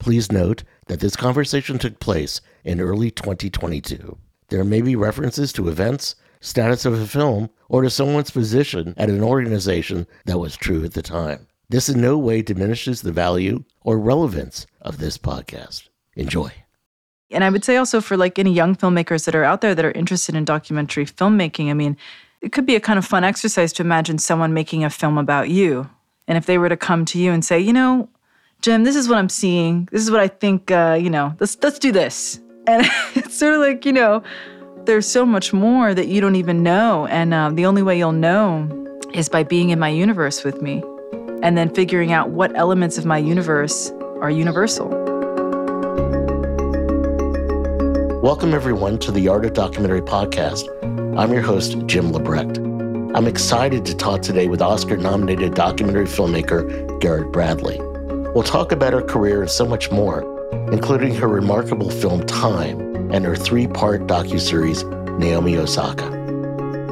Please note that this conversation took place in early 2022. There may be references to events, status of a film, or to someone's position at an organization that was true at the time. This in no way diminishes the value or relevance of this podcast. Enjoy. And I would say also for like any young filmmakers that are out there that are interested in documentary filmmaking, I mean, it could be a kind of fun exercise to imagine someone making a film about you. And if they were to come to you and say, you know, Jim, this is what I'm seeing. This is what I think. Uh, you know, let's let's do this. And it's sort of like you know, there's so much more that you don't even know, and uh, the only way you'll know is by being in my universe with me, and then figuring out what elements of my universe are universal. Welcome everyone to the Art of Documentary podcast. I'm your host Jim LeBrecht. I'm excited to talk today with Oscar-nominated documentary filmmaker Garrett Bradley. We'll talk about her career and so much more, including her remarkable film Time and her three-part docuseries Naomi Osaka.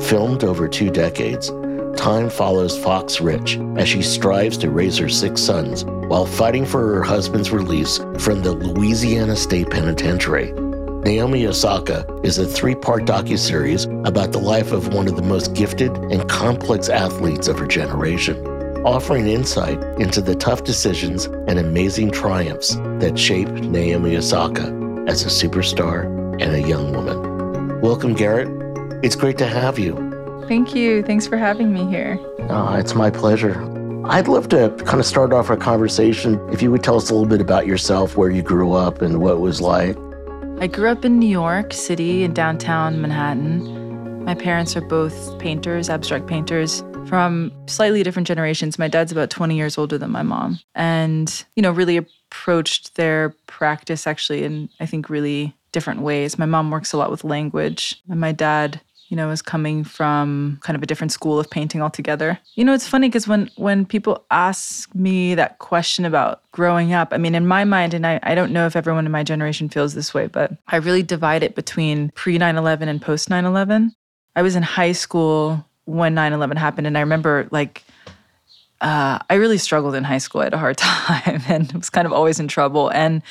Filmed over two decades, Time follows Fox Rich as she strives to raise her six sons while fighting for her husband's release from the Louisiana State Penitentiary. Naomi Osaka is a three-part docuseries about the life of one of the most gifted and complex athletes of her generation offering insight into the tough decisions and amazing triumphs that shaped Naomi Osaka as a superstar and a young woman. Welcome, Garrett. It's great to have you. Thank you. Thanks for having me here. Uh, it's my pleasure. I'd love to kind of start off our conversation if you would tell us a little bit about yourself, where you grew up, and what it was like. I grew up in New York City in downtown Manhattan. My parents are both painters, abstract painters from slightly different generations. My dad's about 20 years older than my mom, and, you know, really approached their practice actually in, I think, really different ways. My mom works a lot with language, and my dad you know, is coming from kind of a different school of painting altogether. You know, it's funny because when when people ask me that question about growing up, I mean, in my mind, and I, I don't know if everyone in my generation feels this way, but I really divide it between pre 9 11 and post 9 11. I was in high school when 9-11 happened and i remember like uh, i really struggled in high school. I had a hard time and was kind of always in trouble. And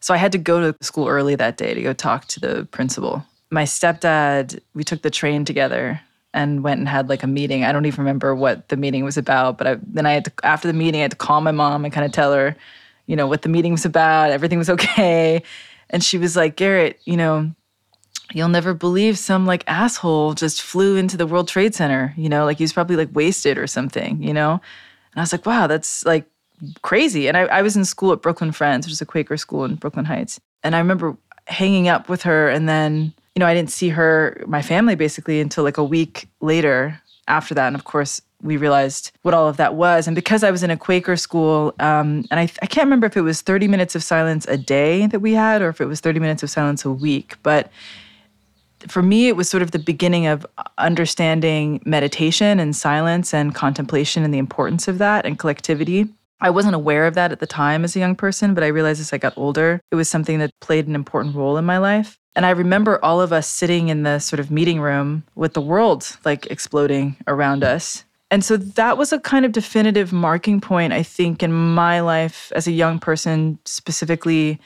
so i had to go to school early that day to go talk to the principal. My stepdad we took the train together and went and had like a meeting. I don't even remember what the meeting was about but I, then i had to after the meeting i had to call my mom and kind of tell her you know what the meeting was about. Everything was okay. And she was like garrett you know you'll never believe some like asshole just flew into the World Trade Center, you know, like he was probably like wasted or something, you know? And I was like, wow, that's like crazy. And I, I was in school at Brooklyn Friends, which is a Quaker school in Brooklyn Heights. And I remember hanging up with her and then, you know, I didn't see her, my family basically until like a week later after that. And of course, we realized what all of that was. And because I was in a Quaker school, um, and I, I can't remember if it was 30 minutes of silence a day that we had or if it was 30 minutes of silence a week, but for me, it was sort of the beginning of understanding meditation and silence and contemplation and the importance of that and collectivity. I wasn't aware of that at the time as a young person, but I realized as I got older, it was something that played an important role in my life. And I remember all of us sitting in the sort of meeting room with the world like exploding around us. And so that was a kind of definitive marking point, I think, in my life as a young person, specifically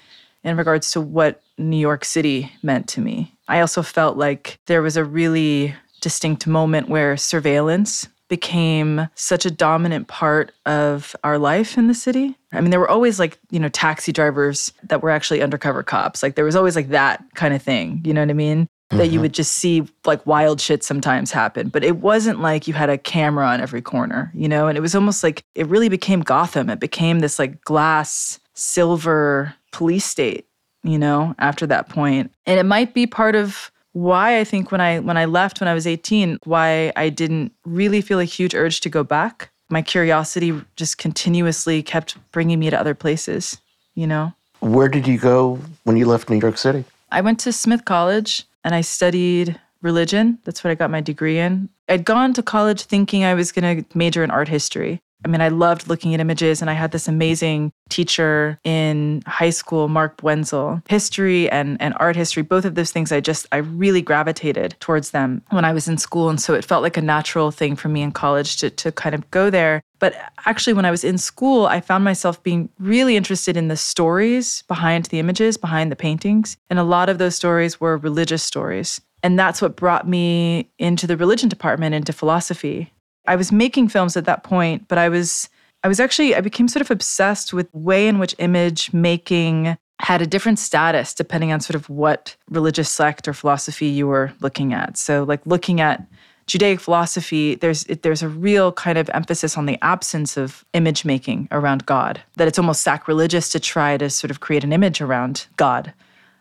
in regards to what New York City meant to me. I also felt like there was a really distinct moment where surveillance became such a dominant part of our life in the city. I mean, there were always like, you know, taxi drivers that were actually undercover cops. Like there was always like that kind of thing, you know what I mean? Mm-hmm. That you mm-hmm. would just see like wild shit sometimes happen. But it wasn't like you had a camera on every corner, you know? And it was almost like it really became Gotham. It became this like glass, silver police state you know, after that point. And it might be part of why I think when I when I left when I was 18, why I didn't really feel a huge urge to go back. My curiosity just continuously kept bringing me to other places, you know. Where did you go when you left New York City? I went to Smith College and I studied religion. That's what I got my degree in. I'd gone to college thinking I was going to major in art history. I mean, I loved looking at images, and I had this amazing teacher in high school, Mark Wenzel. History and, and art history, both of those things, I just, I really gravitated towards them when I was in school. And so it felt like a natural thing for me in college to, to kind of go there. But actually, when I was in school, I found myself being really interested in the stories behind the images, behind the paintings. And a lot of those stories were religious stories. And that's what brought me into the religion department, into philosophy. I was making films at that point, but I was I was actually I became sort of obsessed with way in which image making had a different status depending on sort of what religious sect or philosophy you were looking at. So like looking at Judaic philosophy, there's there's a real kind of emphasis on the absence of image making around God. That it's almost sacrilegious to try to sort of create an image around God.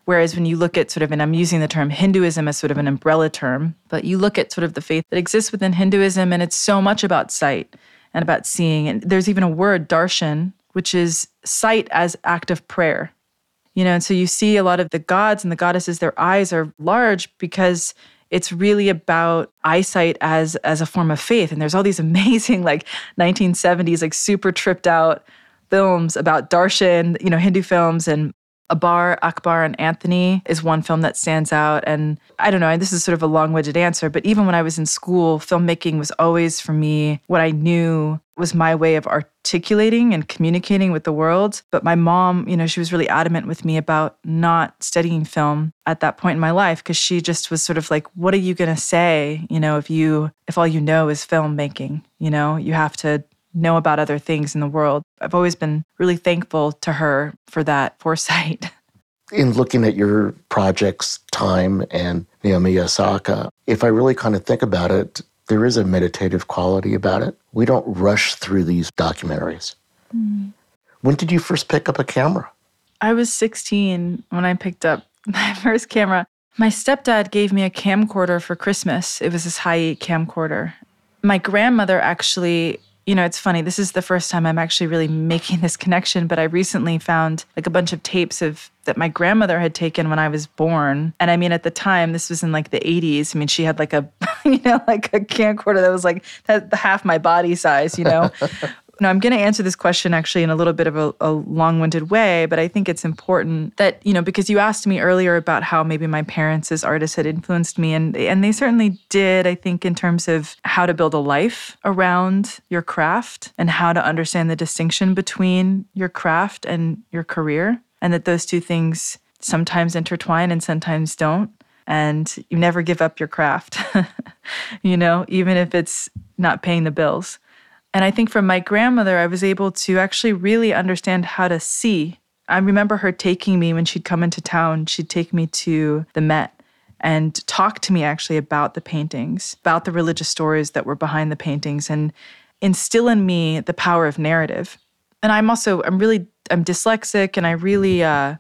Whereas when you look at sort of, and I'm using the term Hinduism as sort of an umbrella term, but you look at sort of the faith that exists within Hinduism, and it's so much about sight and about seeing. And there's even a word, darshan, which is sight as act of prayer. You know, and so you see a lot of the gods and the goddesses, their eyes are large because it's really about eyesight as as a form of faith. And there's all these amazing like 1970s, like super tripped out films about darshan, you know, Hindu films and Amar, Akbar, and Anthony is one film that stands out. And I don't know, this is sort of a long winded answer, but even when I was in school, filmmaking was always for me what I knew was my way of articulating and communicating with the world. But my mom, you know, she was really adamant with me about not studying film at that point in my life because she just was sort of like, what are you going to say, you know, if you, if all you know is filmmaking, you know, you have to know about other things in the world. I've always been really thankful to her for that foresight. In looking at your projects, Time and Naomi Osaka, if I really kind of think about it, there is a meditative quality about it. We don't rush through these documentaries. Mm. When did you first pick up a camera? I was 16 when I picked up my first camera. My stepdad gave me a camcorder for Christmas. It was this Hi8 camcorder. My grandmother actually you know, it's funny. This is the first time I'm actually really making this connection, but I recently found like a bunch of tapes of that my grandmother had taken when I was born. And I mean, at the time, this was in like the 80s. I mean, she had like a, you know, like a camcorder that was like half my body size, you know. Now, I'm going to answer this question actually in a little bit of a, a long winded way, but I think it's important that, you know, because you asked me earlier about how maybe my parents as artists had influenced me, and, and they certainly did, I think, in terms of how to build a life around your craft and how to understand the distinction between your craft and your career, and that those two things sometimes intertwine and sometimes don't and you never give up your craft, you know, even if it's not paying the bills. And I think from my grandmother, I was able to actually really understand how to see. I remember her taking me when she'd come into town, she'd take me to the Met and talk to me actually about the paintings, about the religious stories that were behind the paintings, and instill in me the power of narrative. And I'm also, I'm really, I'm dyslexic and I really, uh,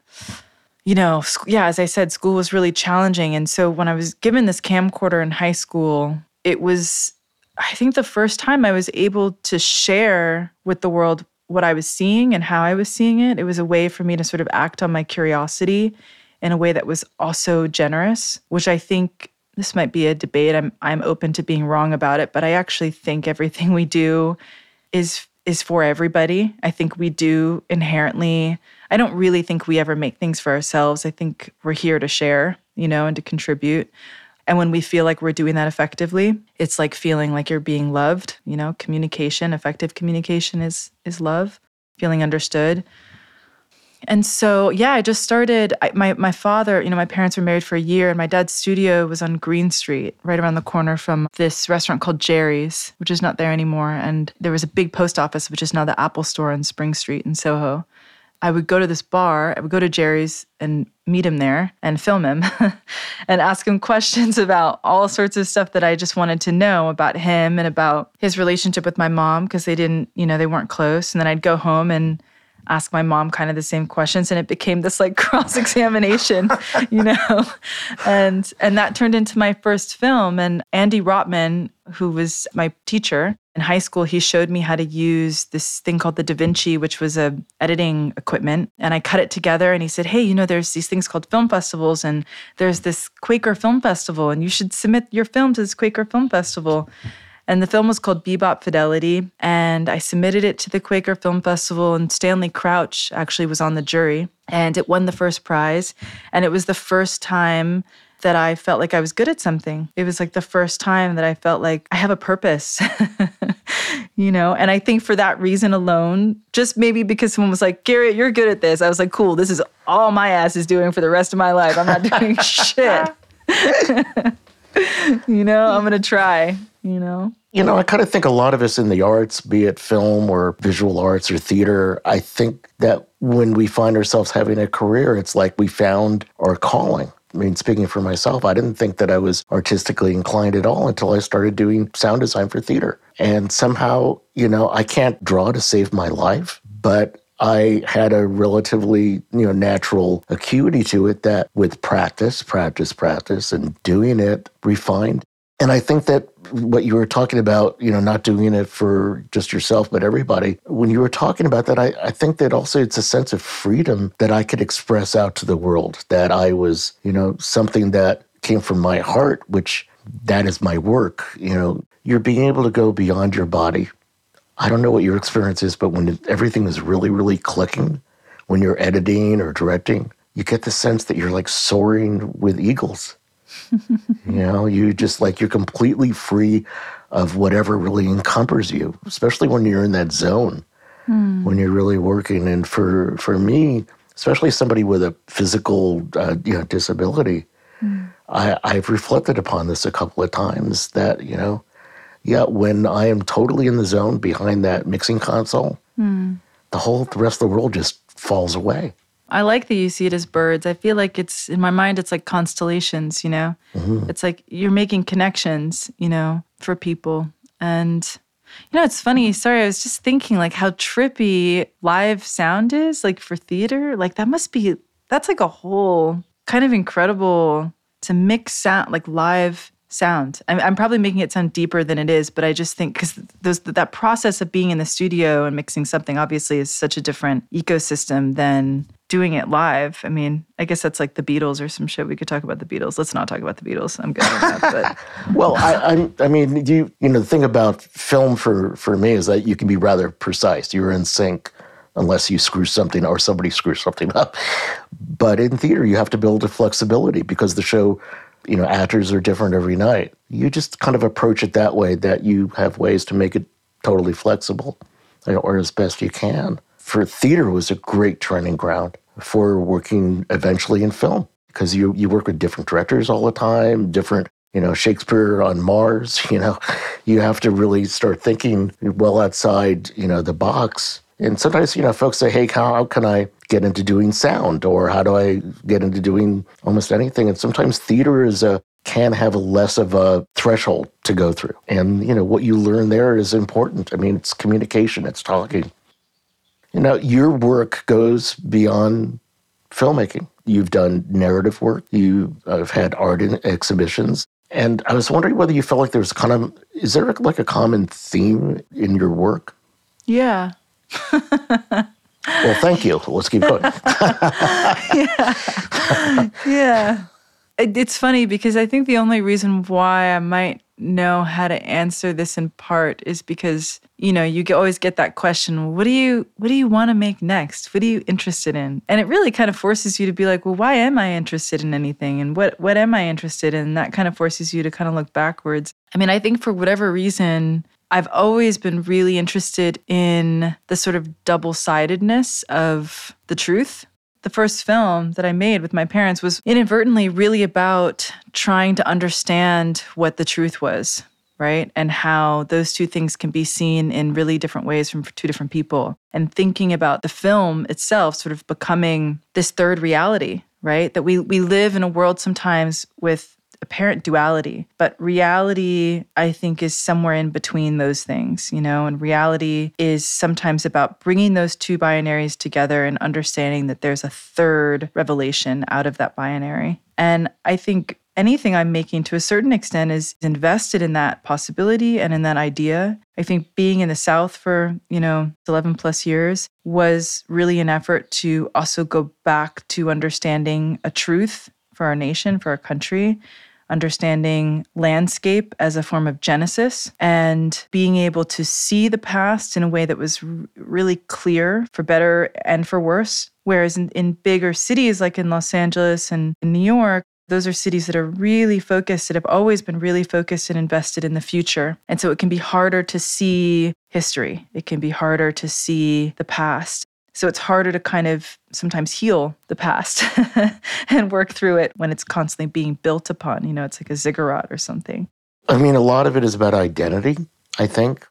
you know, yeah, as I said, school was really challenging. And so when I was given this camcorder in high school, it was I think the first time I was able to share with the world what I was seeing and how I was seeing it, it was a way for me to sort of act on my curiosity in a way that was also generous, which I think this might be a debate. I'm I'm open to being wrong about it, but I actually think everything we do is is for everybody. I think we do inherently I don't really think we ever make things for ourselves. I think we're here to share, you know, and to contribute. And when we feel like we're doing that effectively, it's like feeling like you're being loved, you know, communication, effective communication is is love, feeling understood. And so, yeah, I just started. I, my my father, you know, my parents were married for a year, and my dad's studio was on Greene Street, right around the corner from this restaurant called Jerry's, which is not there anymore. And there was a big post office, which is now the Apple Store on Spring Street in Soho. I would go to this bar, I would go to Jerry's and meet him there and film him and ask him questions about all sorts of stuff that I just wanted to know about him and about his relationship with my mom because they didn't, you know, they weren't close. And then I'd go home and ask my mom kind of the same questions and it became this like cross examination you know? And and that turned into my first film and Andy Rotman who was my teacher in high school he showed me how to use this thing called the DaVinci which was a editing equipment and I cut it together and he said hey you know there's these things called film festivals and there's this Quaker film festival and you should submit your film to this Quaker film festival And the film was called Bebop Fidelity. And I submitted it to the Quaker Film Festival, and Stanley Crouch actually was on the jury. And it won the first prize. And it was the first time that I felt like I was good at something. It was like the first time that I felt like I have a purpose, you know? And I think for that reason alone, just maybe because someone was like, Garrett, you're good at this, I was like, cool, this is all my ass is doing for the rest of my life. I'm not doing shit. you know, I'm going to try, you know? You know, I kind of think a lot of us in the arts, be it film or visual arts or theater, I think that when we find ourselves having a career, it's like we found our calling. I mean, speaking for myself, I didn't think that I was artistically inclined at all until I started doing sound design for theater. And somehow, you know, I can't draw to save my life, but I had a relatively, you know, natural acuity to it that with practice, practice, practice, and doing it refined. And I think that what you were talking about, you know, not doing it for just yourself, but everybody, when you were talking about that, I, I think that also it's a sense of freedom that I could express out to the world, that I was, you know, something that came from my heart, which that is my work. You know, you're being able to go beyond your body. I don't know what your experience is, but when everything is really, really clicking, when you're editing or directing, you get the sense that you're like soaring with eagles you know, you just like you're completely free of whatever really encumbers you, especially when you're in that zone, mm. when you're really working. And for for me, especially somebody with a physical uh, you know disability, mm. I, I've reflected upon this a couple of times. That you know, yeah, when I am totally in the zone behind that mixing console, mm. the whole the rest of the world just falls away. I like that you see it as birds. I feel like it's in my mind, it's like constellations, you know? Mm-hmm. It's like you're making connections, you know, for people. And, you know, it's funny. Sorry, I was just thinking like how trippy live sound is, like for theater. Like that must be, that's like a whole kind of incredible to mix sound, like live sound. I'm, I'm, probably making it sound deeper than it is, but I just think because those that process of being in the studio and mixing something obviously is such a different ecosystem than doing it live. I mean, I guess that's like the Beatles or some shit. We could talk about the Beatles. Let's not talk about the Beatles. I'm good with that. Well, I, I'm, I mean, you you know, the thing about film for for me is that you can be rather precise. You're in sync unless you screw something or somebody screws something up. But in theater, you have to build a flexibility because the show, you know, actors are different every night. You just kind of approach it that way. That you have ways to make it totally flexible, or as best you can for theater was a great training ground for working eventually in film because you you work with different directors all the time, different you know Shakespeare on Mars. You know, you have to really start thinking well outside you know the box. And sometimes you know folks say, "Hey, how, can I get into doing sound, or how do I get into doing almost anything?" And sometimes theater is a can have less of a threshold to go through. And you know what you learn there is important. I mean, it's communication, it's talking. You know, your work goes beyond filmmaking. You've done narrative work, you uh, have had art exhibitions. And I was wondering whether you felt like there's kind of, is there like a common theme in your work? Yeah. well, thank you. Let's keep going. yeah. yeah. It's funny because I think the only reason why I might know how to answer this in part is because you know you always get that question what do you what do you want to make next? What are you interested in? And it really kind of forces you to be like well why am i interested in anything? And what what am i interested in? And that kind of forces you to kind of look backwards. I mean i think for whatever reason I've always been really interested in the sort of double sidedness of the truth. The first film that I made with my parents was inadvertently really about trying to understand what the truth was, right? And how those two things can be seen in really different ways from two different people. And thinking about the film itself sort of becoming this third reality, right? That we we live in a world sometimes with apparent duality. But reality, I think, is somewhere in between those things, you know, and reality is sometimes about bringing those two binaries together and understanding that there's a third revelation out of that binary. And I think anything I'm making to a certain extent is invested in that possibility and in that idea. I think being in the South for, you know, 11 plus years was really an effort to also go back to understanding a truth for our nation, for our country, understanding landscape as a form of genesis and being able to see the past in a way that was really clear for better and for worse. Whereas in, in bigger cities like in Los Angeles and in New York, those are cities that are really focused, that have always been really focused and invested in the future. And so it can be harder to see history, it can be harder to see the past. So it's harder to kind of sometimes heal the past and work through it when it's constantly being built upon. You know, it's like a ziggurat or something. I mean, a lot of it is about identity, I think,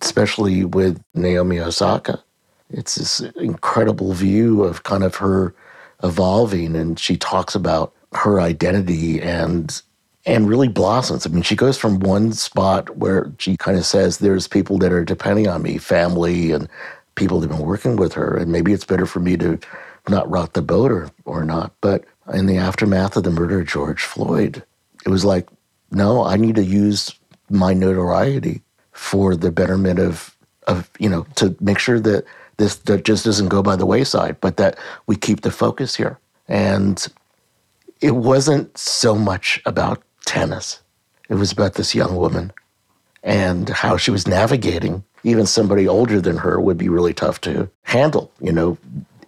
especially with Naomi Osaka. It's this incredible view of kind of her evolving, and she talks about her identity and and really blossoms. I mean, she goes from one spot where she kind of says, "There's people that are depending on me, family and people that have been working with her, and maybe it's better for me to not rock the boat or, or not. But in the aftermath of the murder of George Floyd, it was like, no, I need to use my notoriety for the betterment of, of you know, to make sure that this that just doesn't go by the wayside, but that we keep the focus here. And it wasn't so much about tennis. It was about this young woman and how she was navigating even somebody older than her would be really tough to handle, you know,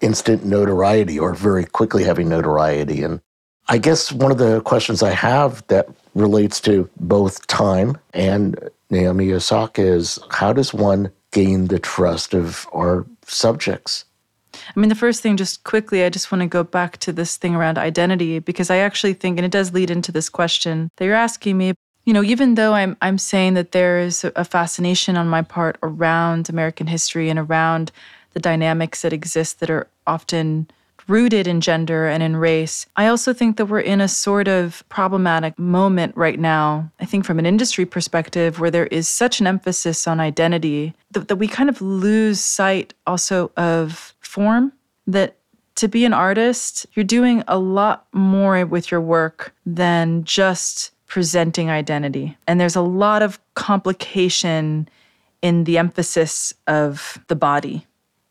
instant notoriety or very quickly having notoriety. And I guess one of the questions I have that relates to both time and Naomi Osaka is how does one gain the trust of our subjects? I mean, the first thing, just quickly, I just want to go back to this thing around identity because I actually think, and it does lead into this question that you're asking me you know, even though I'm I'm saying that there is a fascination on my part around American history and around the dynamics that exist that are often rooted in gender and in race. I also think that we're in a sort of problematic moment right now. I think from an industry perspective where there is such an emphasis on identity that, that we kind of lose sight also of form that to be an artist, you're doing a lot more with your work than just presenting identity. And there's a lot of complication in the emphasis of the body.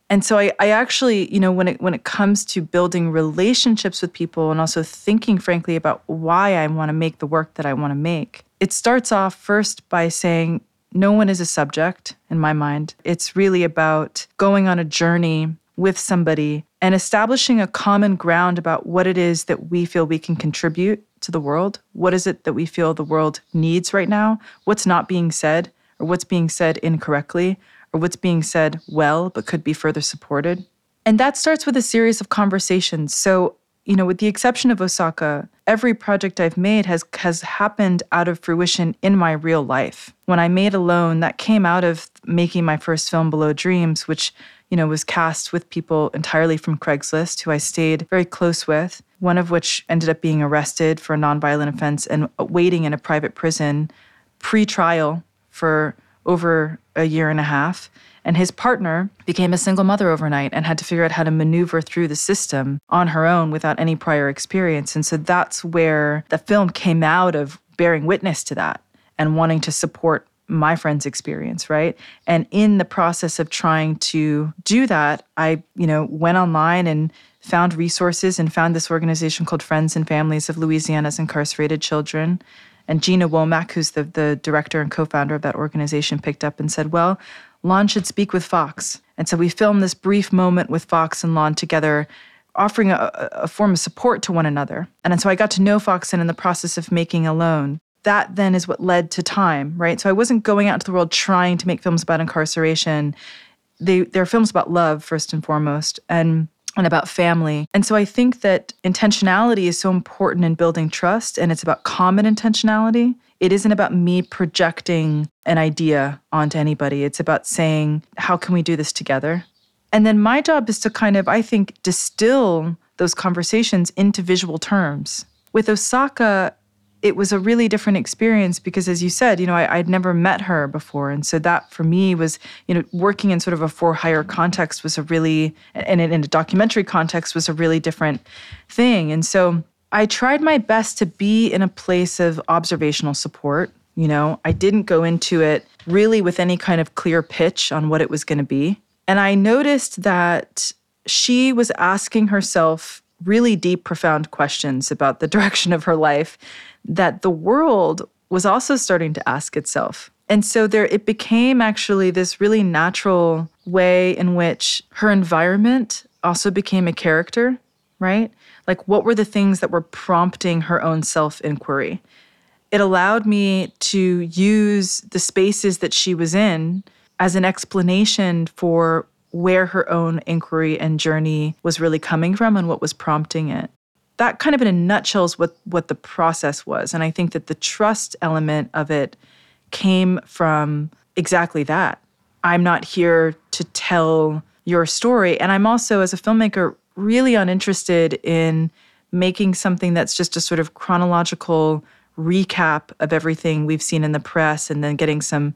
And so I, I actually, you know, when it when it comes to building relationships with people and also thinking frankly about why I want to make the work that I want to make, it starts off first by saying no one is a subject in my mind. It's really about going on a journey with somebody and establishing a common ground about what it is that we feel we can contribute to the world? What is it that we feel the world needs right now? What's not being said, or what's being said incorrectly, or what's being said well but could be further supported? And that starts with a series of conversations. So, you know, with the exception of Osaka, every project I've made has has happened out of fruition in my real life. When I made Alone, that came out of making my first film Below Dreams, which you know, was cast with people entirely from Craigslist who I stayed very close with, one of which ended up being arrested for a nonviolent offense and waiting in a private prison pre trial for over a year and a half. And his partner became a single mother overnight and had to figure out how to maneuver through the system on her own without any prior experience. And so that's where the film came out of bearing witness to that and wanting to support my friend's experience, right? And in the process of trying to do that, I, you know, went online and found resources and found this organization called Friends and Families of Louisiana's Incarcerated Children. And Gina Womack, who's the, the director and co-founder of that organization, picked up and said, Well, Lon should speak with Fox. And so we filmed this brief moment with Fox and Lon together, offering a, a form of support to one another. And so I got to know Fox and in the process of making Alone that then is what led to time, right? So I wasn't going out into the world trying to make films about incarceration. They they're films about love first and foremost and and about family. And so I think that intentionality is so important in building trust and it's about common intentionality. It isn't about me projecting an idea onto anybody. It's about saying, how can we do this together? And then my job is to kind of, I think, distill those conversations into visual terms. With Osaka, it was a really different experience because as you said you know I, would never met her before. And so that for me was you know working in sort of a for hire context was a really and in, in a documentary context was a really different thing. And so i tried my best to be in a place of observational support you know. I didn't go into it really with any kind of clear pitch on what it was going to be. And i noticed that she was asking herself really deep profound questions about the direction of her life that the world was also starting to ask itself. And so there it became actually this really natural way in which her environment also became a character, right? Like what were the things that were prompting her own self-inquiry? It allowed me to use the spaces that she was in as an explanation for where her own inquiry and journey was really coming from and what was prompting it. That kind of in a nutshell is what, what the process was. And I think that the trust element of it came from exactly that. I'm not here to tell your story. And I'm also, as a filmmaker, really uninterested in making something that's just a sort of chronological recap of everything we've seen in the press and then getting some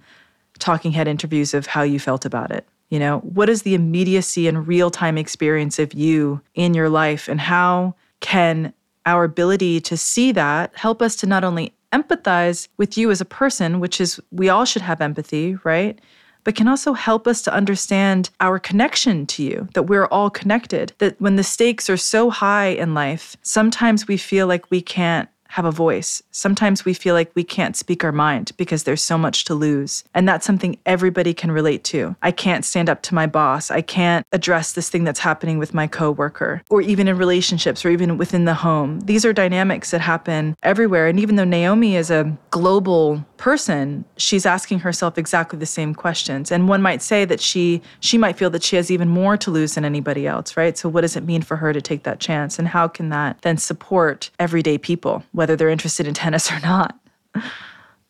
talking head interviews of how you felt about it. You know, what is the immediacy and real time experience of you in your life, and how can our ability to see that help us to not only empathize with you as a person, which is we all should have empathy, right? But can also help us to understand our connection to you, that we're all connected. That when the stakes are so high in life, sometimes we feel like we can't have a voice. Sometimes we feel like we can't speak our mind because there's so much to lose. And that's something everybody can relate to. I can't stand up to my boss. I can't address this thing that's happening with my coworker or even in relationships or even within the home. These are dynamics that happen everywhere. And even though Naomi is a global person, she's asking herself exactly the same questions. And one might say that she she might feel that she has even more to lose than anybody else, right? So what does it mean for her to take that chance? And how can that then support everyday people, whether they're interested in tennis or not?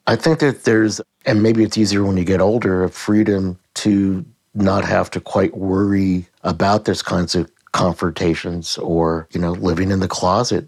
I think that there's and maybe it's easier when you get older, a freedom to not have to quite worry about those kinds of confrontations or, you know, living in the closet.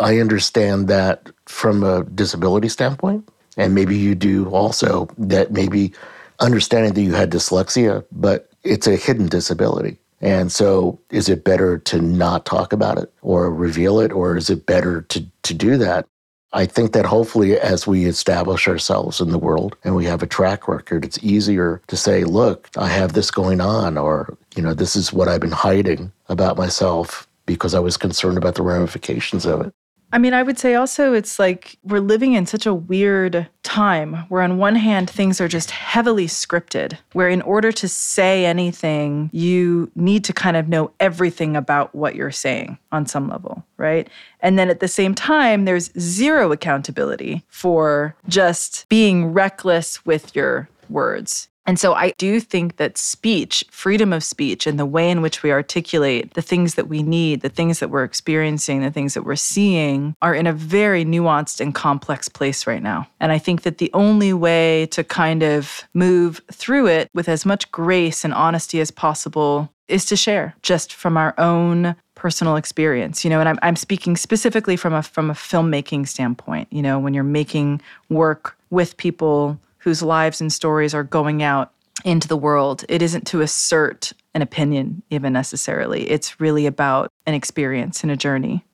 I understand that from a disability standpoint and maybe you do also that maybe understanding that you had dyslexia, but it's a hidden disability. And so is it better to not talk about it or reveal it, or is it better to, to do that? I think that hopefully, as we establish ourselves in the world and we have a track record, it's easier to say, look, I have this going on, or, you know, this is what I've been hiding about myself because I was concerned about the ramifications of it. I mean, I would say also it's like we're living in such a weird time where, on one hand, things are just heavily scripted, where in order to say anything, you need to kind of know everything about what you're saying on some level, right? And then at the same time, there's zero accountability for just being reckless with your words. And so I do think that speech, freedom of speech, and the way in which we articulate the things that we need, the things that we're experiencing, the things that we're seeing, are in a very nuanced and complex place right now. And I think that the only way to kind of move through it with as much grace and honesty as possible is to share just from our own personal experience you know and I'm, I'm speaking specifically from a from a filmmaking standpoint you know when you're making work with people whose lives and stories are going out into the world. It isn't to assert an opinion, even necessarily. It's really about an experience and a journey.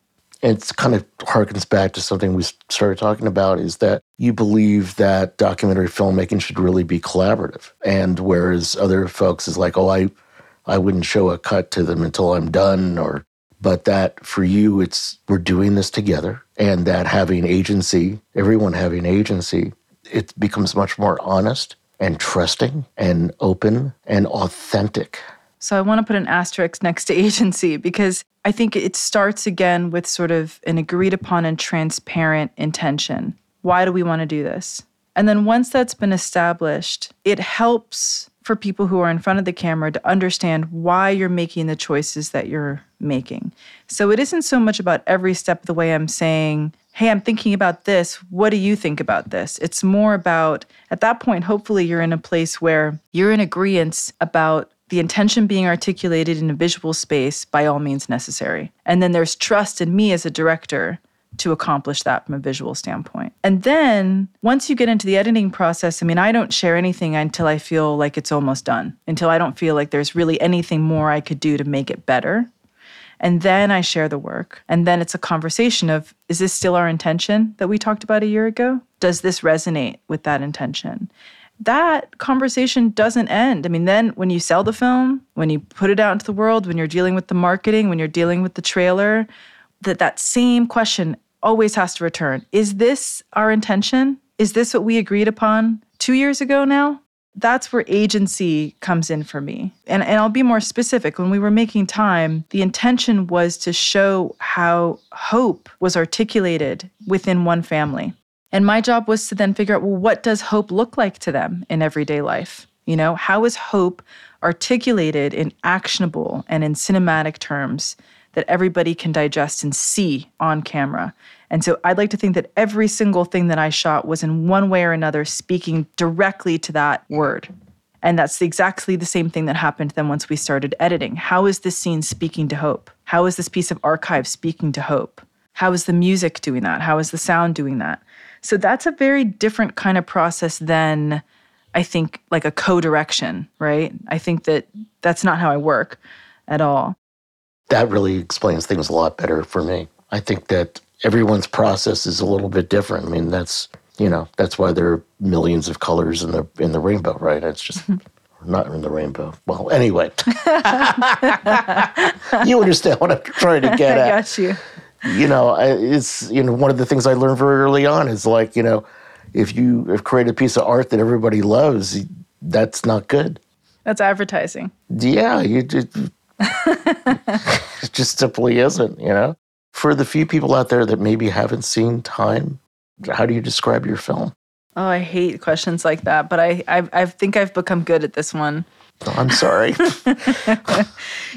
It's kind of harkens back to something we started talking about is that you believe that documentary filmmaking should really be collaborative. And whereas other folks is like, oh, I, I wouldn't show a cut to them until I'm done or but that for you it's we're doing this together and that having agency everyone having agency it becomes much more honest and trusting and open and authentic. So I want to put an asterisk next to agency because I think it starts again with sort of an agreed upon and transparent intention. Why do we want to do this? And then once that's been established, it helps for people who are in front of the camera to understand why you're making the choices that you're making. So it isn't so much about every step of the way I'm saying, hey, I'm thinking about this. What do you think about this? It's more about, at that point, hopefully you're in a place where you're in agreement about the intention being articulated in a visual space by all means necessary. And then there's trust in me as a director to accomplish that from a visual standpoint. And then once you get into the editing process, I mean, I don't share anything until I feel like it's almost done, until I don't feel like there's really anything more I could do to make it better. And then I share the work. And then it's a conversation of is this still our intention that we talked about a year ago? Does this resonate with that intention? That conversation doesn't end. I mean, then when you sell the film, when you put it out into the world, when you're dealing with the marketing, when you're dealing with the trailer, that that same question always has to return. Is this our intention? Is this what we agreed upon two years ago now? That's where agency comes in for me. And, and I'll be more specific. When we were making time, the intention was to show how hope was articulated within one family. And my job was to then figure out well, what does hope look like to them in everyday life? You know, how is hope articulated in actionable and in cinematic terms that everybody can digest and see on camera? And so I'd like to think that every single thing that I shot was in one way or another speaking directly to that word. And that's exactly the same thing that happened then once we started editing. How is this scene speaking to hope? How is this piece of archive speaking to hope? How is the music doing that? How is the sound doing that? So that's a very different kind of process than I think like a co-direction, right? I think that that's not how I work at all. That really explains things a lot better for me. I think that everyone's process is a little bit different. I mean, that's you know that's why there are millions of colors in the in the rainbow, right? It's just mm-hmm. not in the rainbow. Well, anyway, you understand what I'm trying to get at. I got you. You know, it's you know one of the things I learned very early on is like you know if you have created a piece of art that everybody loves, that's not good. That's advertising. Yeah, you just, it just simply isn't. You know, for the few people out there that maybe haven't seen Time, how do you describe your film? Oh, I hate questions like that, but I, I, I think I've become good at this one. Oh, I'm sorry.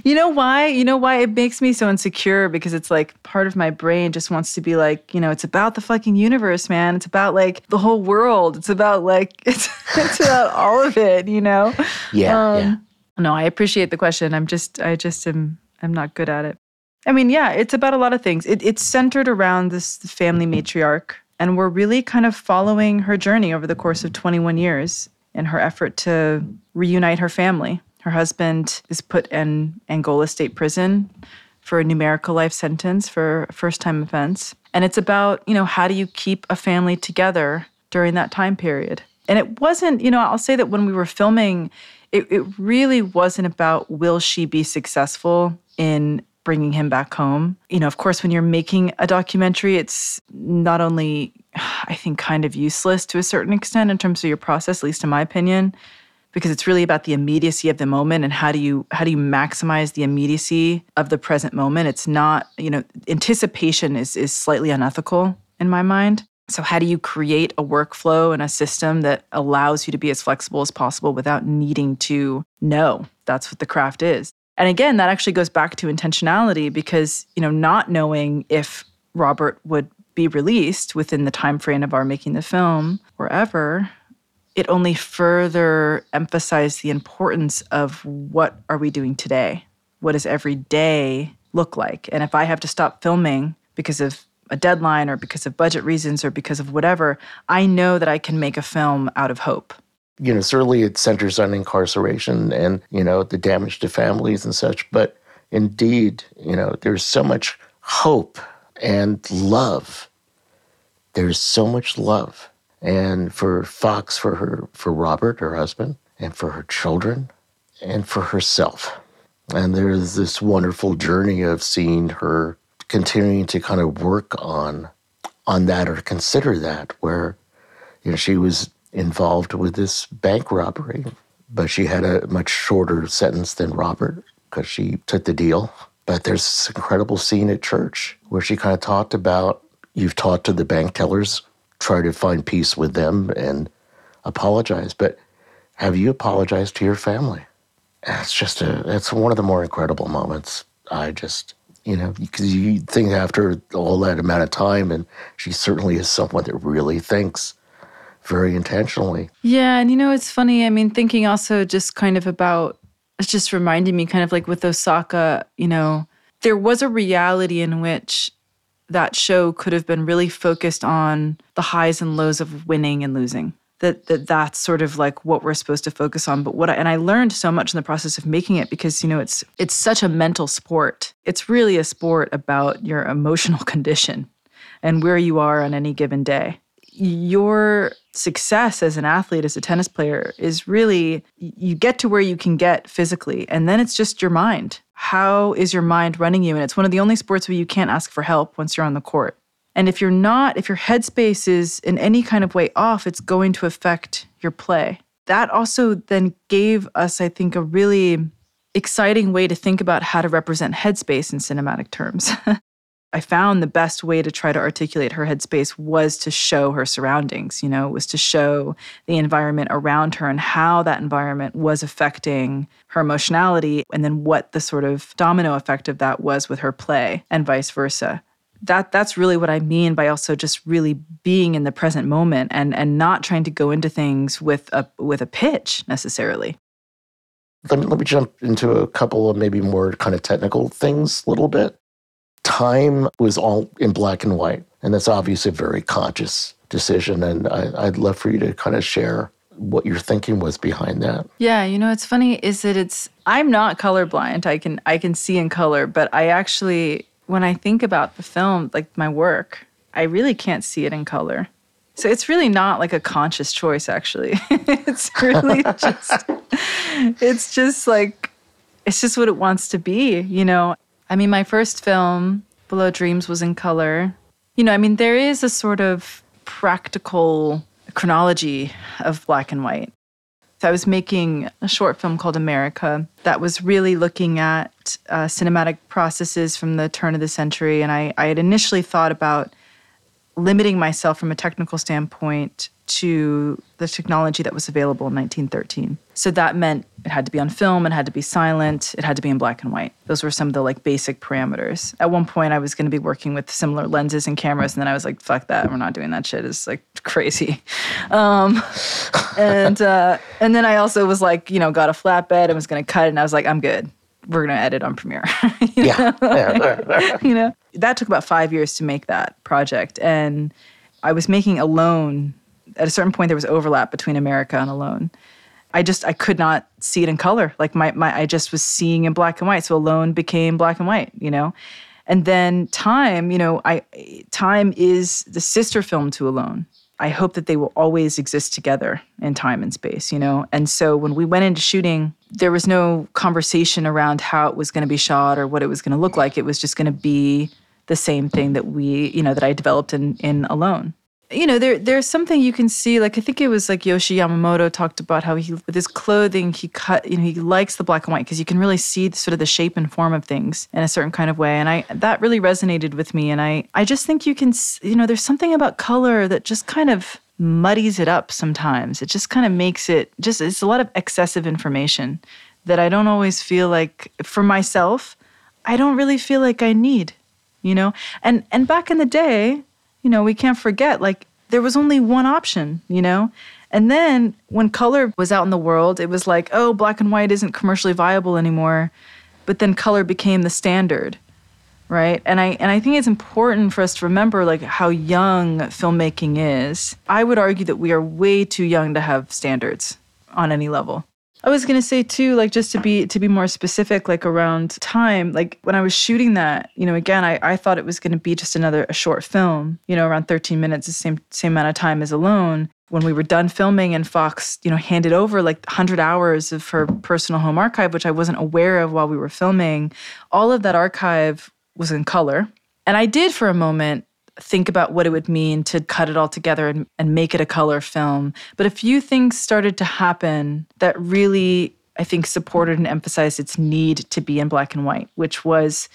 You know why? You know why it makes me so insecure because it's like part of my brain just wants to be like, you know, it's about the fucking universe, man. It's about like the whole world. It's about like it's it's about all of it, you know? yeah, yeah. Um, no, I appreciate the question. I'm just I just am I'm not good at it. I mean, yeah, it's about a lot of things. It, it's centered around this family matriarch, and we're really kind of following her journey over the course of 21 years in her effort to reunite her family. Her husband is put in Angola State Prison for a numerical life sentence for a first time offense. And it's about, you know, how do you keep a family together during that time period? And it wasn't, you know, I'll say that when we were filming, it, it really wasn't about will she be successful in bringing him back home. You know, of course, when you're making a documentary, it's not only, I think, kind of useless to a certain extent in terms of your process, at least in my opinion, because it's really about the immediacy of the moment and how do you how do you maximize the immediacy of the present moment. It's not, you know, anticipation is is slightly unethical in my mind. So, how do you create a workflow and a system that allows you to be as flexible as possible without needing to know? That's what the craft is. And again, that actually goes back to intentionality because, you know, not knowing if Robert would be released within the time frame of our making the film or ever, it only further emphasized the importance of what are we doing today? What does every day look like? And if I have to stop filming because of a deadline or because of budget reasons or because of whatever, I know that I can make a film out of hope. You know, certainly it centers on incarceration and, you know, the damage to families and such. But indeed, you know, there's so much hope and love. There's so much love. And for Fox, for her, for Robert, her husband, and for her children, and for herself. And there's this wonderful journey of seeing her continuing to kind of work on on that or consider that where you know she was involved with this bank robbery but she had a much shorter sentence than Robert because she took the deal. But there's this incredible scene at church where she kind of talked about you've talked to the bank tellers try to find peace with them and apologize but have you apologized to your family? That's just a it's one of the more incredible moments. I just you know, because you think after all that amount of time, and she certainly is someone that really thinks very intentionally. Yeah. And you know, it's funny. I mean, thinking also just kind of about, it's just reminding me kind of like with Osaka, you know, there was a reality in which that show could have been really focused on the highs and lows of winning and losing that, that that's sort of like what we're supposed to focus on but what I, and i learned so much in the process of making it because you know it's it's such a mental sport it's really a sport about your emotional condition and where you are on any given day your success as an athlete as a tennis player is really you get to where you can get physically and then it's just your mind how is your mind running you and it's one of the only sports where you can't ask for help once you're on the court And if you're not, if your headspace is in any kind of way off, it's going to affect your play. That also then gave us, I think, a really exciting way to think about how to represent headspace in cinematic terms. I found the best way to try to articulate her headspace was to show her surroundings, you know, was to show the environment around her and how that environment was affecting her emotionality and then what the sort of domino effect of that was with her play and vice versa. That that's really what I mean by also just really being in the present moment and and not trying to go into things with a with a pitch necessarily. Let me, let me jump into a couple of maybe more kind of technical things a little bit time was all in black and white. And that's obviously a very conscious decision. And I, would love for you to kind of share what your thinking was behind that. Yeah, you know, it's funny is that it's I'm not colorblind. I can I can see in color, but I actually when I think about the film, like my work, I really can't see it in color. So it's really not like a conscious choice actually. it's really just it's just like it's just what it wants to be, you know. I mean, my first film, Below Dreams, was in color. You know, I mean, there is a sort of practical chronology of black and white. So I was making a short film called America that was really looking at uh, cinematic processes from the turn of the century. And I, I had initially thought about limiting myself from a technical standpoint to the technology that was available in 1913. So that meant it had to be on film, it had to be silent, it had to be in black and white. Those were some of the like basic parameters. At one point I was going to be working with similar lenses and cameras and then I was like fuck that, we're not doing that shit. It's like crazy. Um, and uh, and then I also was like, you know, got a flatbed and was going to cut it and I was like I'm good. We're going to edit on Premiere. yeah. yeah. you know. That took about 5 years to make that project and I was making Alone at a certain point there was overlap between America and Alone. I just I could not see it in color. Like my my I just was seeing in black and white. So Alone became black and white, you know. And then Time, you know, I Time is the sister film to Alone. I hope that they will always exist together in time and space, you know. And so when we went into shooting, there was no conversation around how it was going to be shot or what it was going to look like. It was just going to be the same thing that we, you know, that I developed in in Alone you know, there there's something you can see. Like I think it was like Yohji Yamamoto talked about how he with his clothing he cut. You know, he likes the black and white because you can really see the, sort of the shape and form of things in a certain kind of way. And I that really resonated with me. And I I just think you can you know, there's something about color that just kind of muddies it up sometimes. It just kind of makes it just it's a lot of excessive information that I don't always feel like for myself. I don't really feel like I need, you know. And and back in the day you know, we can't forget like there was only one option, you know? And then when color was out in the world, it was like, oh, black and white isn't commercially viable anymore. But then color became the standard, right? And I and I think it's important for us to remember like how young filmmaking is. I would argue that we are way too young to have standards on any level. I was gonna say too, like just to be to be more specific, like around time, like when I was shooting that, you know, again, I, I thought it was gonna be just another a short film, you know, around 13 minutes, the same same amount of time as Alone. When we were done filming and Fox, you know, handed over like 100 hours of her personal home archive, which I wasn't aware of while we were filming, all of that archive was in color. And I did for a moment think about what it would mean to cut it all together and, and make it a color film. But a few things started to happen that really, I think, supported and emphasized its need to be in black and white, which was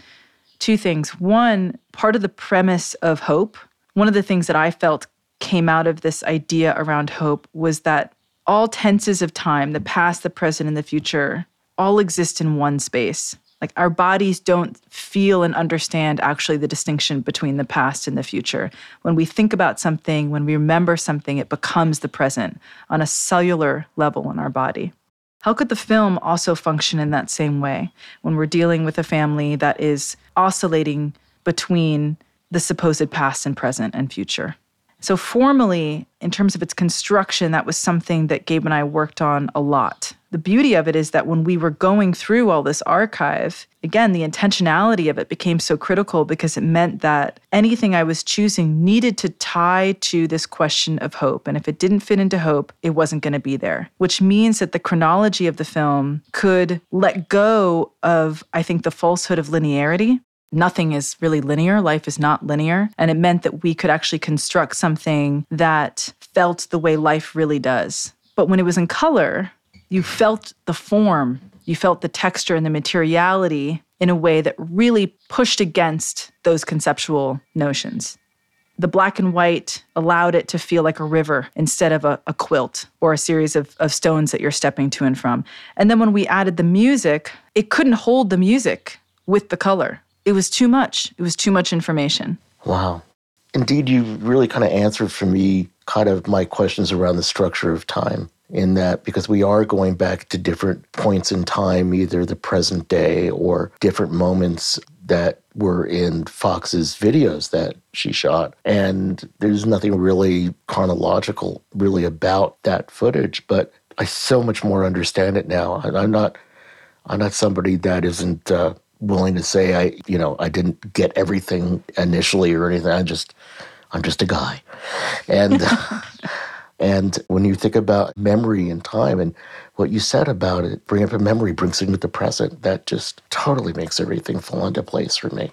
two things. One, part of the premise of hope, one of the things that I felt came out of this idea around hope was that all tenses of time, the past, the present, and the future, all exist in one space. Like our bodies don't feel and understand actually the distinction between the past and the future. When we think about something, when we remember something, it becomes the present on a cellular level in our body. How could the film also function in that same way when we're dealing with a family that is oscillating between the supposed past and present and future? So, formally, in terms of its construction, that was something that Gabe and I worked on a lot. The beauty of it is that when we were going through all this archive, again, the intentionality of it became so critical because it meant that anything I was choosing needed to tie to this question of hope. And if it didn't fit into hope, it wasn't going to be there, which means that the chronology of the film could let go of, I think, the falsehood of linearity nothing is really linear. Life is not linear. And it meant that we could actually construct something that felt the way life really does. But when it was in color, you felt the form, you felt the texture and the materiality in a way that really pushed against those conceptual notions. The black and white allowed it to feel like a river instead of a, a quilt or a series of, of stones that you're stepping to and from. And then when we added the music, it couldn't hold the music with the color. It was too much. It was too much information. Wow. Indeed, you really kind of answered for me kind of my questions around the structure of time in that because we are going back to different points in time, either the present day or different moments that were in Fox's videos that she shot. And there's nothing really chronological really about that footage, but I so much more understand it now. I'm not I'm not somebody that isn't uh, willing to say I, you know, I didn't get everything initially or anything. I just I'm just a guy. And And when you think about memory and time and what you said about it, bring up a memory, brings it into the present, that just totally makes everything fall into place for me.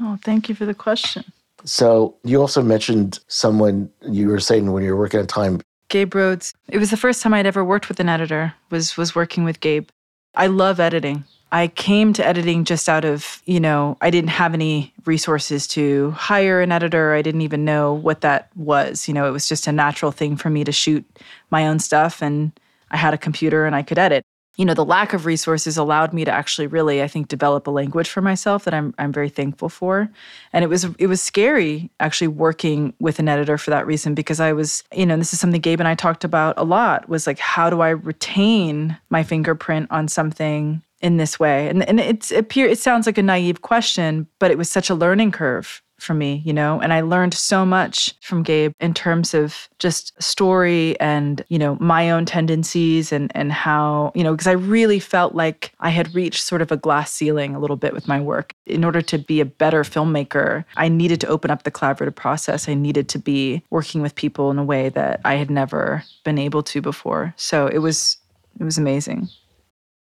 Oh, thank you for the question. So you also mentioned someone you were saying when you were working on time. Gabe Rhodes. It was the first time I'd ever worked with an editor, was was working with Gabe. I love editing. I came to editing just out of, you know, I didn't have any resources to hire an editor. I didn't even know what that was. You know, it was just a natural thing for me to shoot my own stuff and I had a computer and I could edit. You know, the lack of resources allowed me to actually really, I think, develop a language for myself that I'm I'm very thankful for. And it was it was scary actually working with an editor for that reason because I was, you know, this is something Gabe and I talked about a lot was like how do I retain my fingerprint on something in this way? And and it's it appear it sounds like a naive question, but it was such a learning curve for me, you know, and I learned so much from Gabe in terms of just story and, you know, my own tendencies and and how, you know, because I really felt like I had reached sort of a glass ceiling a little bit with my work. In order to be a better filmmaker, I needed to open up the collaborative process. I needed to be working with people in a way that I had never been able to before. So it was it was amazing.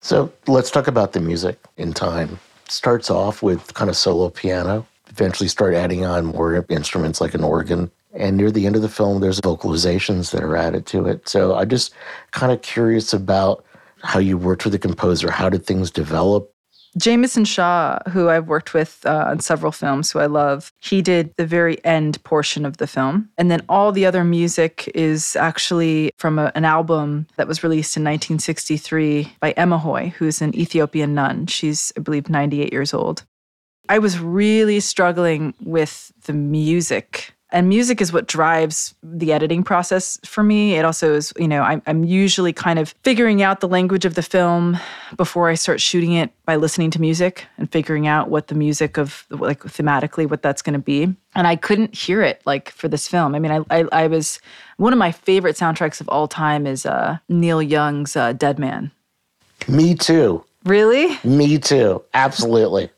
So let's talk about the music in time. starts off with kind of solo piano, eventually start adding on more instruments like an organ. And near the end of the film, there's vocalizations that are added to it. So I'm just kind of curious about how you worked with the composer. How did things develop? Jamieson Shaw, who I've worked with uh, on several films, who I love, he did the very end portion of the film. And then all the other music is actually from a, an album that was released in 1963 by Emahoy, who's an Ethiopian nun. She's, I believe, 98 years old. I was really struggling with the music and music is what drives the editing process for me. It also is, you know, I'm, I'm, usually kind of figuring out the language of the film before I start shooting it by listening to music and figuring out what the music of, like, thematically, what that's going to be. And I couldn't hear it, like, for this film. I mean, I, I, I was, one of my favorite soundtracks of all time is uh, Neil Young's uh, Dead Man. Me too. Really? Me too. Absolutely.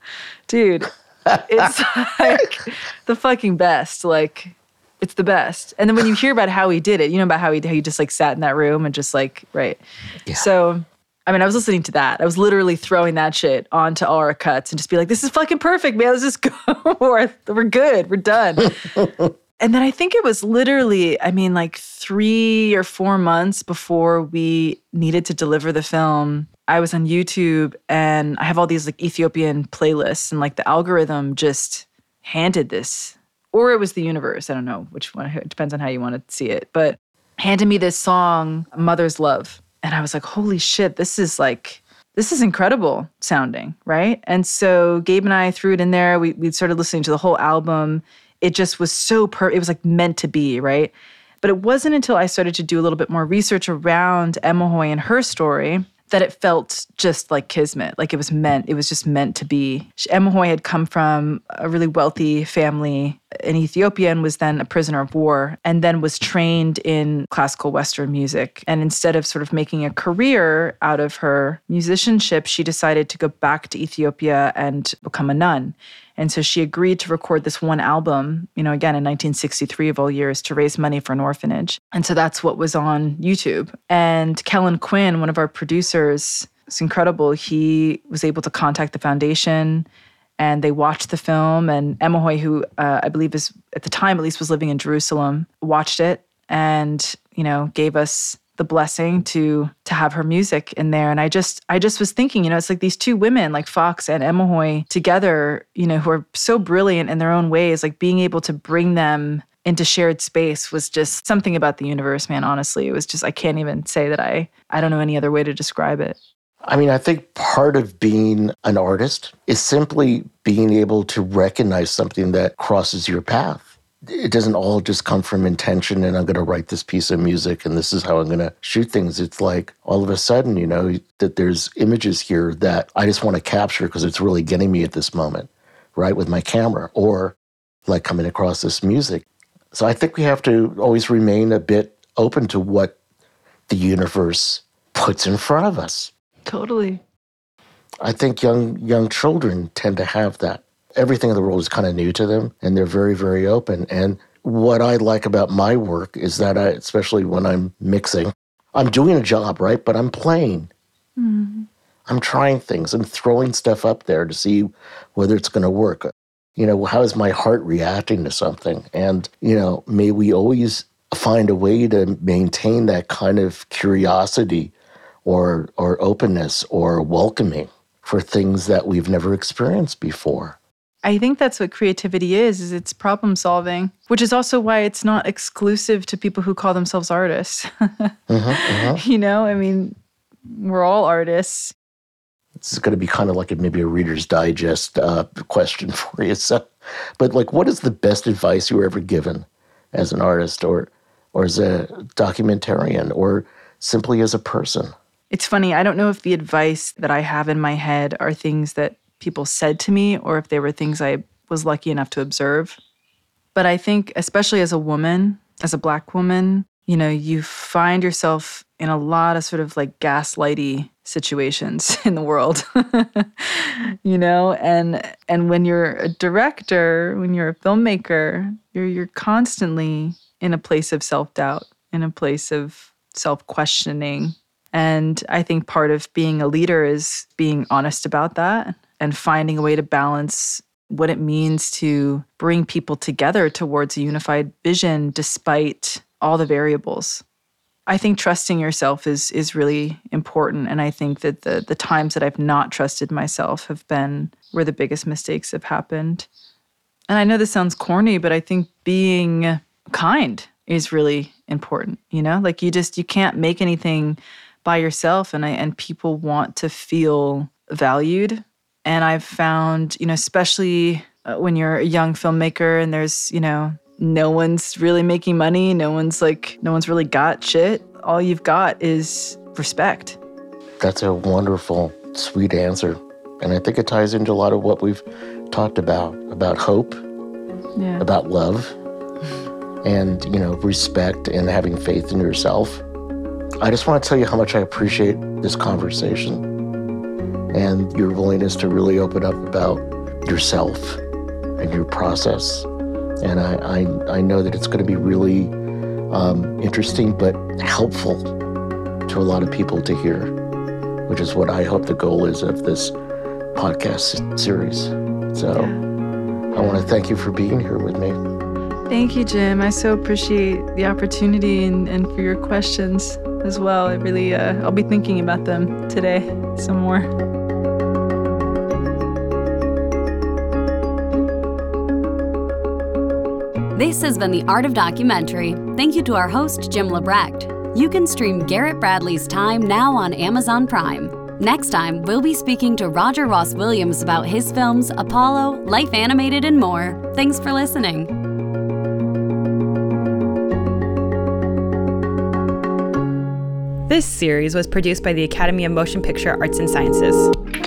Dude it's like the fucking best. Like it's the best. And then when you hear about how he did it, you know about how he how he just like sat in that room and just like right. Yeah. So I mean, I was listening to that. I was literally throwing that shit onto all our cuts and just be like, "This is fucking perfect, man. Let's just go. we're, we're good. We're done." and then I think it was literally, I mean, like three or four months before we needed to deliver the film I was on YouTube and I have all these like Ethiopian playlists and like the algorithm just handed this or it was the universe, I don't know which one, it depends on how you want to see it, but handed me this song Mother's Love and I was like, "Holy shit, this is like this is incredible sounding, right?" And so Gabe and I threw it in there. We we started listening to the whole album. It just was so per it was like meant to be, right? But it wasn't until I started to do a little bit more research around Emahoy and her story that it felt just like kismet, like it was meant, it was just meant to be. Emma had come from a really wealthy family in Ethiopia and was then a prisoner of war and then was trained in classical Western music. And instead of sort of making a career out of her musicianship, she decided to go back to Ethiopia and become a nun. And so she agreed to record this one album, you know, again in 1963 of all years to raise money for an orphanage. And so that's what was on YouTube. And Kellen Quinn, one of our producers, it's incredible. He was able to contact the foundation and they watched the film. And Emahoy, who uh, I believe is at the time at least was living in Jerusalem, watched it and you know gave us the blessing to to have her music in there. And i just i just was thinking you know it's like these two women like fox and Emahoy together you know who are so brilliant in their own ways like being able to bring them into shared space was just something about the universe man honestly. It was just i can't even say that i i don't know any other way to describe it. I mean, I think part of being an artist is simply being able to recognize something that crosses your path it doesn't all just come from intention and I'm going to write this piece of music and this is how I'm going to shoot things. It's like all of a sudden, you know, that there's images here that I just want to capture because it's really getting me at this moment, right, with my camera or like coming across this music. So I think we have to always remain a bit open to what the universe puts in front of us. Totally. I think young young children tend to have that everything in the world is kind of new to them and they're very, very open. And what I like about my work is that I, especially when I'm mixing, I'm doing a job, right? But I'm playing. Mm-hmm. I'm trying things. I'm throwing stuff up there to see whether it's going to work. You know, how is my heart reacting to something? And, you know, may we always find a way to maintain that kind of curiosity or, or openness or welcoming for things that we've never experienced before. I think that's what creativity is, is it's problem solving, which is also why it's not exclusive to people who call themselves artists. uh-huh, uh-huh. You know, I mean, we're all artists. This is going to be kind of like a, maybe a Reader's Digest uh, question for you. So, but like, what is the best advice you were ever given as an artist or, or as a documentarian or simply as a person? It's funny. I don't know if the advice that I have in my head are things that people said to me or if they were things I was lucky enough to observe. But I think, especially as a woman, as a black woman, you know, you find yourself in a lot of sort of like gaslighty situations in the world. you know, and and when you're a director, when you're a filmmaker, you're you're constantly in a place of self-doubt, in a place of self-questioning. And I think part of being a leader is being honest about that and finding a way to balance what it means to bring people together towards a unified vision despite all the variables. I think trusting yourself is is really important and I think that the the times that I've not trusted myself have been where the biggest mistakes have happened. And I know this sounds corny, but I think being kind is really important, you know? Like you just you can't make anything by yourself and I and people want to feel valued and I've found, you know, especially uh, when you're a young filmmaker and there's, you know, no one's really making money, no one's like, no one's really got shit. All you've got is respect. That's a wonderful, sweet answer. And I think it ties into a lot of what we've talked about about hope, yeah. about love, and, you know, respect and having faith in yourself. I just want to tell you how much I appreciate this conversation and your willingness to really open up about yourself and your process. And I, I, I know that it's going to be really um, interesting but helpful to a lot of people to hear, which is what I hope the goal is of this podcast series. So I want to thank you for being here with me. Thank you, Jim. I so appreciate the opportunity and, and for your questions as well. I really, uh, I'll be thinking about them today some more. This has been The Art of Documentary. Thank you to our host, Jim LeBrecht. You can stream Garrett Bradley's Time now on Amazon Prime. Next time, we'll be speaking to Roger Ross Williams about his films Apollo, Life Animated, and more. Thanks for listening. This series was produced by the Academy of Motion Picture Arts and Sciences.